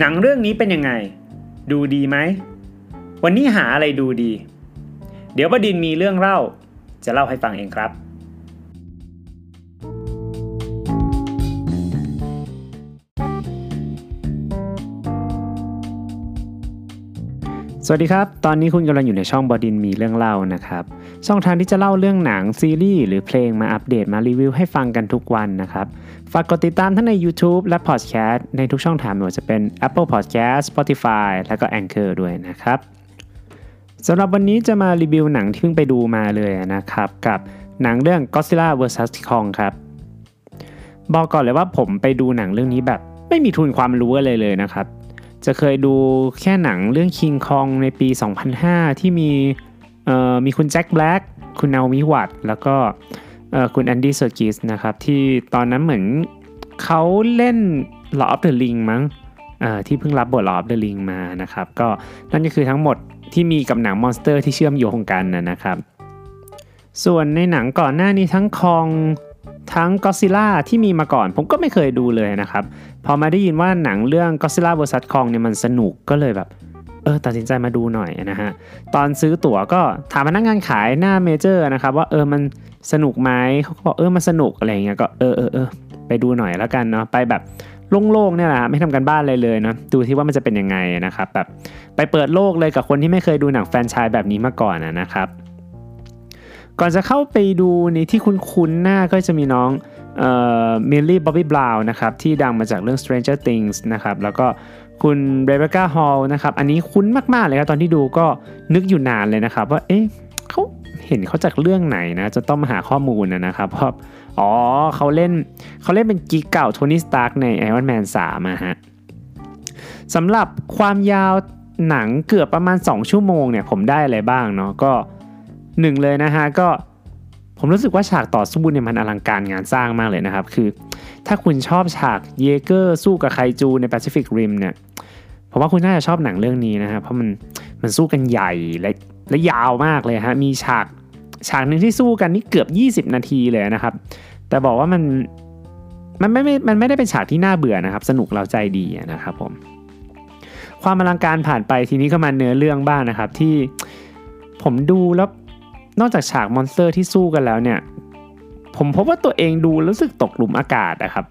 หนังเรื่องนี้เป็นยังไง ดูดีไหม วันนี้หาอะไรดูดี เดี๋ยวบดินมีเรื่องเล่า จะเล่าให้ฟังเองครับ สวัสดีครับ ตอนนี้คุณกำลังอยู่ในช่องบอดินมีเรื่องเล่านะครับ ช่องทางที่จะเล่าเรื่องหนังซีรีส์หรือเพลงมาอัปเดตมารีวิวให้ฟังกันทุกวันนะครับ ฝากกดติดตามทั้งใน YouTube และ Podcast ในทุกช่องทางไม่ว่าจะเป็น Apple Podcast Spotify และก็ Anchor ด้วยนะครับสำหรับวันนี้จะมารีวิวหนังที่เพิ่งไปดูมาเลยนะครับ กับหนังเรื่อง Godzilla vs Kong ครับ บอกก่อนเลยว่าผมไปดูหนังเรื่องนี้แบบไม่มีทุนความรู้อะไรเลยนะครับ จะเคยดูแค่หนังเรื่อง King Kong ในปี 2005 ที่มีเอ่อมีคุณแจ็คแบล็กคุณนาโอมิวัตส์แล้วก็เอ่อคุณแอนดี้เซอร์กิสนะครับ ที่ตอนนั้นเหมือนเขาเล่น Lord of the Ring มั้งเอ่อที่เพิ่งรับบท Lord of the Ring มานะครับ ก็นั่นก็คือทั้งหมดที่มีกับหนัง monster ที่เชื่อมโยงกันนะครับ ส่วนในหนังก่อนหน้านี้ทั้งคอง ทั้งก็อดซิลล่าที่มีมาก่อน ผมก็ไม่เคยดูเลยนะครับ พอมาได้ยินว่าหนังเรื่อง Godzilla vs Kong เนี่ยมันสนุกก็เลยแบบเออตัดสินใจมาดูหน่อยนะฮะ ตอนซื้อตั๋วก็ถามพนักงานขายหน้าเมเจอร์นะครับ ว่าเออมันสนุกไหมเขาก็บอกเออมันสนุกอะไรเงี้ยก็เออเออเออไปดูหน่อยแล้วกันเนาะไปแบบโล่งๆเนี่ยแหละฮะไม่ทำการบ้านอะไรเลยเนาะดูซิว่ามันจะเป็นยังไงนะครับแบบไปเปิดโลกเลยกับคนที่ไม่เคยดูหนังแฟนชายแบบนี้มาก่อนนะครับ ก่อนจะเข้าไปดูในที่คุ้นๆหน้าก็จะมีน้องมิลลี่บ๊อบบี้บราวน์นะครับที่ดังมาจากเรื่อง Stranger Things นะครับแล้วก็คุณเรเบคก้าฮอลนะครับอันนี้คุ้นมาก ๆ เลยครับตอนที่ดูก็นึกอยู่นานเลยนะครับว่าเอ๊ะเขาเห็นเขาจากเรื่องไหนนะจะต้องมาหาข้อมูลนะนะครับเพราะอ๋อเขาเล่นเขาเล่นเป็นกิ๊กเก่าโทนี่สตาร์กใน Iron Man 3อะฮะสำหรับความยาวหนังเกือบประมาณ 2 ชั่วโมงเนี่ยผมได้อะไรบ้างเนาะก็ หนึ่งเลยนะฮะก็ผมรู้สึกว่าฉากต่อสู้เนี่ยมันอลังการงานสร้างมากเลยนะครับ คือ ถ้าคุณชอบฉาก Jaeger สู้กับไคจูใน Pacific Rim เนี่ยผมว่าคุณน่าจะชอบหนังเรื่องนี้นะครับเพราะมันมันสู้กันใหญ่และและยาวมากเลยฮะมีฉากฉากหนึ่งที่สู้กันนี่เกือบ 20 นาทีเลยนะครับ แต่บอกว่ามันมันไม่มันไม่ได้เป็นฉากที่น่าเบื่อนะครับ สนุกเร้าใจดีนะครับผมความอลังการผ่านไปทีนี้ก็มาเนื้อเรื่องบ้างนะครับที่ผมดูแล้ว นอกจากฉาก monster ที่สู้กันแล้วเนี่ย ผมพบว่าตัวเองดูรู้สึกตกหลุมอากาศนะครับ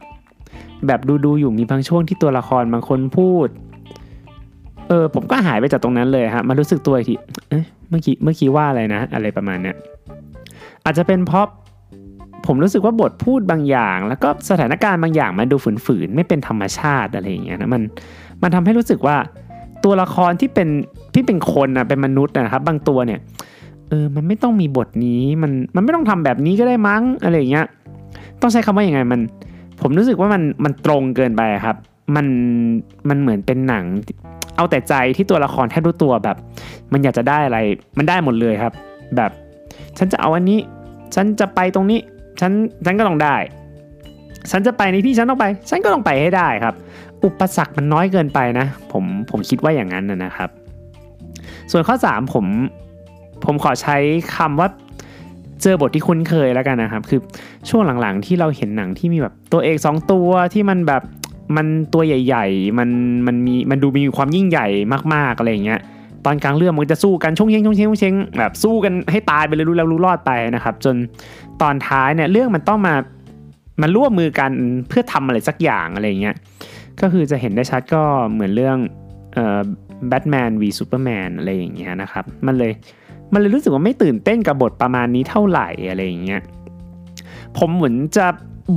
แบบดูดูอยู่มีบางช่วงที่ตัวละครบางคนพูด เออผมก็หายไปจากตรงนั้นเลยฮะมารู้สึกตัวอีกทีเอ๊ะเมื่อกี้เมื่อกี้ว่าอะไรนะ อะไรประมาณเนี้ยอาจจะเป็นเพราะผมรู้สึกว่าบทพูดบางอย่าง แล้วก็สถานการณ์บางอย่างมันดูฝืนๆไม่เป็นธรรมชาติอะไรอย่างเงี้ยนะมันมันทำให้รู้สึกว่าตัวละครที่เป็นที่เป็นคนนะเป็นมนุษย์นะครับ บางตัวเนี่ย อมันไม่ต้องมีบทนี้มันมันไม่ต้องทำแบบนี้ก็ได้มั้งอะไรอย่างเงี้ยต้องใช้คำว่าอย่างไงมัน ผมรู้สึกว่ามันมันตรงเกินไปครับ มันมันเหมือนเป็นหนัง เอาแต่ใจที่ตัวละครแทบทุกตัวแบบ มันอยากจะได้อะไร มันได้หมดเลยครับ แบบ ฉันจะเอาอันนี้ ฉันจะไปตรงนี้ ฉันฉันก็ต้องได้ ฉันจะไปในที่ฉันต้องไป ฉันก็ต้องไปให้ได้ครับ อุปสรรคมันน้อยเกินไปนะ ผมผมคิดว่าอย่างนั้นนะครับ ส่วนข้อ 3 ผม ผมขอใช้คำว่าเจอบทที่คุ้นเคยแล้วกันนะครับ คือช่วงหลังๆ ที่เราเห็นหนังที่มีแบบตัวเอกสองตัวที่มันแบบมันตัวใหญ่ ๆ มันมันมีมันดูมีความยิ่งใหญ่มากๆอะไรอย่างเงี้ยตอนกลางเรื่องมันจะสู้กันช่วงเชงช่วงเชงช่วงเชงแบบสู้กันให้ตายไปเลยรู้แล้วรู้รอดไปนะครับ จนตอนท้ายเนี่ยเรื่องมันต้องมามันร่วมมือกันเพื่อทำอะไรสักอย่างอะไรเงี้ยก็คือจะเห็นได้ชัดก็เหมือนเรื่องเอ่อแบทแมนวีซูเปอร์แมนอะไรอย่างเงี้ยนะครับ มันเลย มันเลยรู้สึกว่าไม่ตื่นเต้นกับบทประมาณนี้เท่าไหร่อะไรอย่างเงี้ยผมเหมือนจะ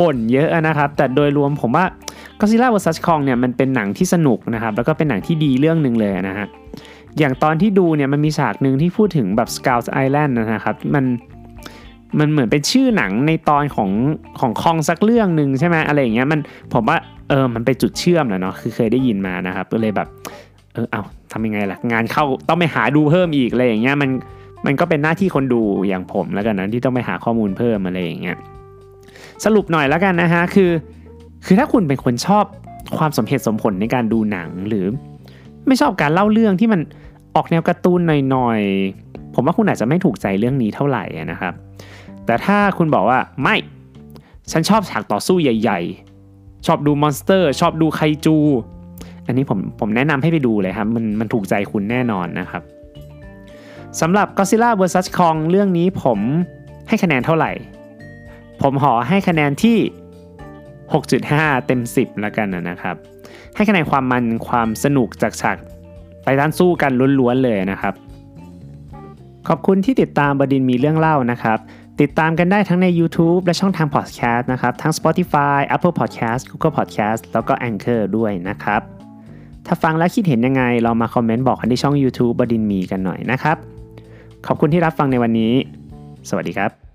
บ่นเยอะนะครับ แต่โดยรวมผมว่า Godzilla vs Kong เนี่ยมันเป็นหนังที่สนุกนะครับ แล้วก็เป็นหนังที่ดีเรื่องหนึ่งเลยนะฮะอย่างตอนที่ดูเนี่ยมันมีฉากหนึ่งที่พูดถึงแบบ Scout Island นะครับมันมันเหมือนเป็นชื่อหนังในตอนของของคองสักเรื่องหนึ่งใช่ไหมอะไรอย่างเงี้ยมันผมว่าเออมันเป็นจุดเชื่อมแหละเนาะคือเคยได้ยินมานะครับก็เลยแบบเออเอาทำยังไงล่ะงานเข้าต้องไปหาดูเพิ่มอีกอะไรอย่างเงี้ยมัน มันก็เป็นหน้าที่คนดูอย่างผมแล้วกันนะที่ต้องไปหาข้อมูลเพิ่มอะไรอย่างเงี้ยสรุปหน่อยแล้วกันนะฮะคือ คือถ้าคุณเป็นคนชอบความสมเหตุสมผลในการดูหนังหรือ ไม่ชอบการเล่าเรื่องที่มันออกแนวการ์ตูนหน่อยๆผมว่าคุณอาจจะไม่ถูกใจเรื่องนี้เท่าไหร่นะครับ แต่ถ้าคุณบอกว่าไม่ ฉันชอบฉากต่อสู้ใหญ่ ๆ ชอบดู monster ชอบดูไคจู อันนี้ผมผมแนะนำให้ไปดูเลยครับมันมันถูกใจคุณแน่นอนนะครับ สำหรับ Godzilla vs Kong เรื่องนี้ผมให้คะแนนเท่าไหร่ ผมขอให้คะแนนที่ 6.5 เต็ม 10 แล้วกันนะครับ ให้คะแนนความมันความสนุกจากฉากไปด้านสู้กันล้วนๆเลยนะครับ ขอบคุณที่ติดตามบดินมีเรื่องเล่านะครับ ติดตามกันได้ทั้งใน YouTube และช่องทาง Podcast นะครับ ทั้ง Spotify Apple Podcast Google Podcast แล้วก็ Anchor ด้วยนะครับ ถ้าฟังแล้วคิดเห็นยังไง เรามาคอมเมนต์บอกกันที่ช่อง YouTube บดินมีกันหน่อยนะครับ ขอบคุณที่รับฟังในวันนี้ สวัสดีครับ